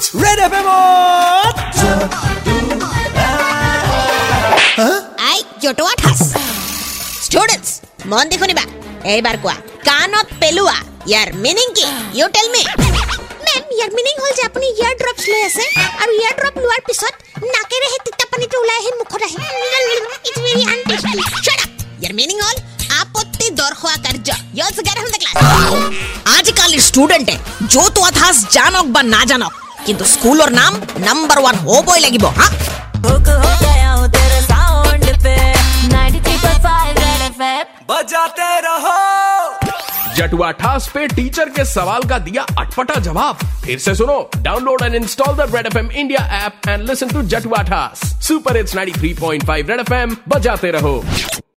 red F এমত I জটোৱা ঠাচ students মন দি শুনিবা এইবাৰ কোৱা কাণত পেলোৱা ইয়াৰ মিনিং কি ইউ টেল মি মেম ইয়াৰ মিনিং হ'ল যে আপুনি ইয়াৰ ড্ৰপছ লৈ আছে আৰু ইয়াৰ ড্ৰপ লোৱাৰ পিছত নাকেৰে সেই তিতা পানীটো ওলাই আহি মুখত আহে it's very untasty shut up year meaning হ'ল আপত্তি দৰ্শোৱা কাৰ্য ইয়ৰ গেট আউট দ্য ক্লাছ আজিকালিৰ ষ্টুডেণ্টে জতুৱা ঠাচ জানক বা নাজানক কিন্তু স্কুলৰ নাম নাম্বাৰ ওৱান হ'বই লাগিব হা हुक हो गया हूँ तेरे साउंड पे 93.5 रेड एफएम बजाते रहो जटुआ ठास पे टीचर के सवाल का दिया अटपटा जवाब फिर से सुनो download and install the red F M India app and listen to Jatua Thaas super it's 93.5 red F M बजाते रहो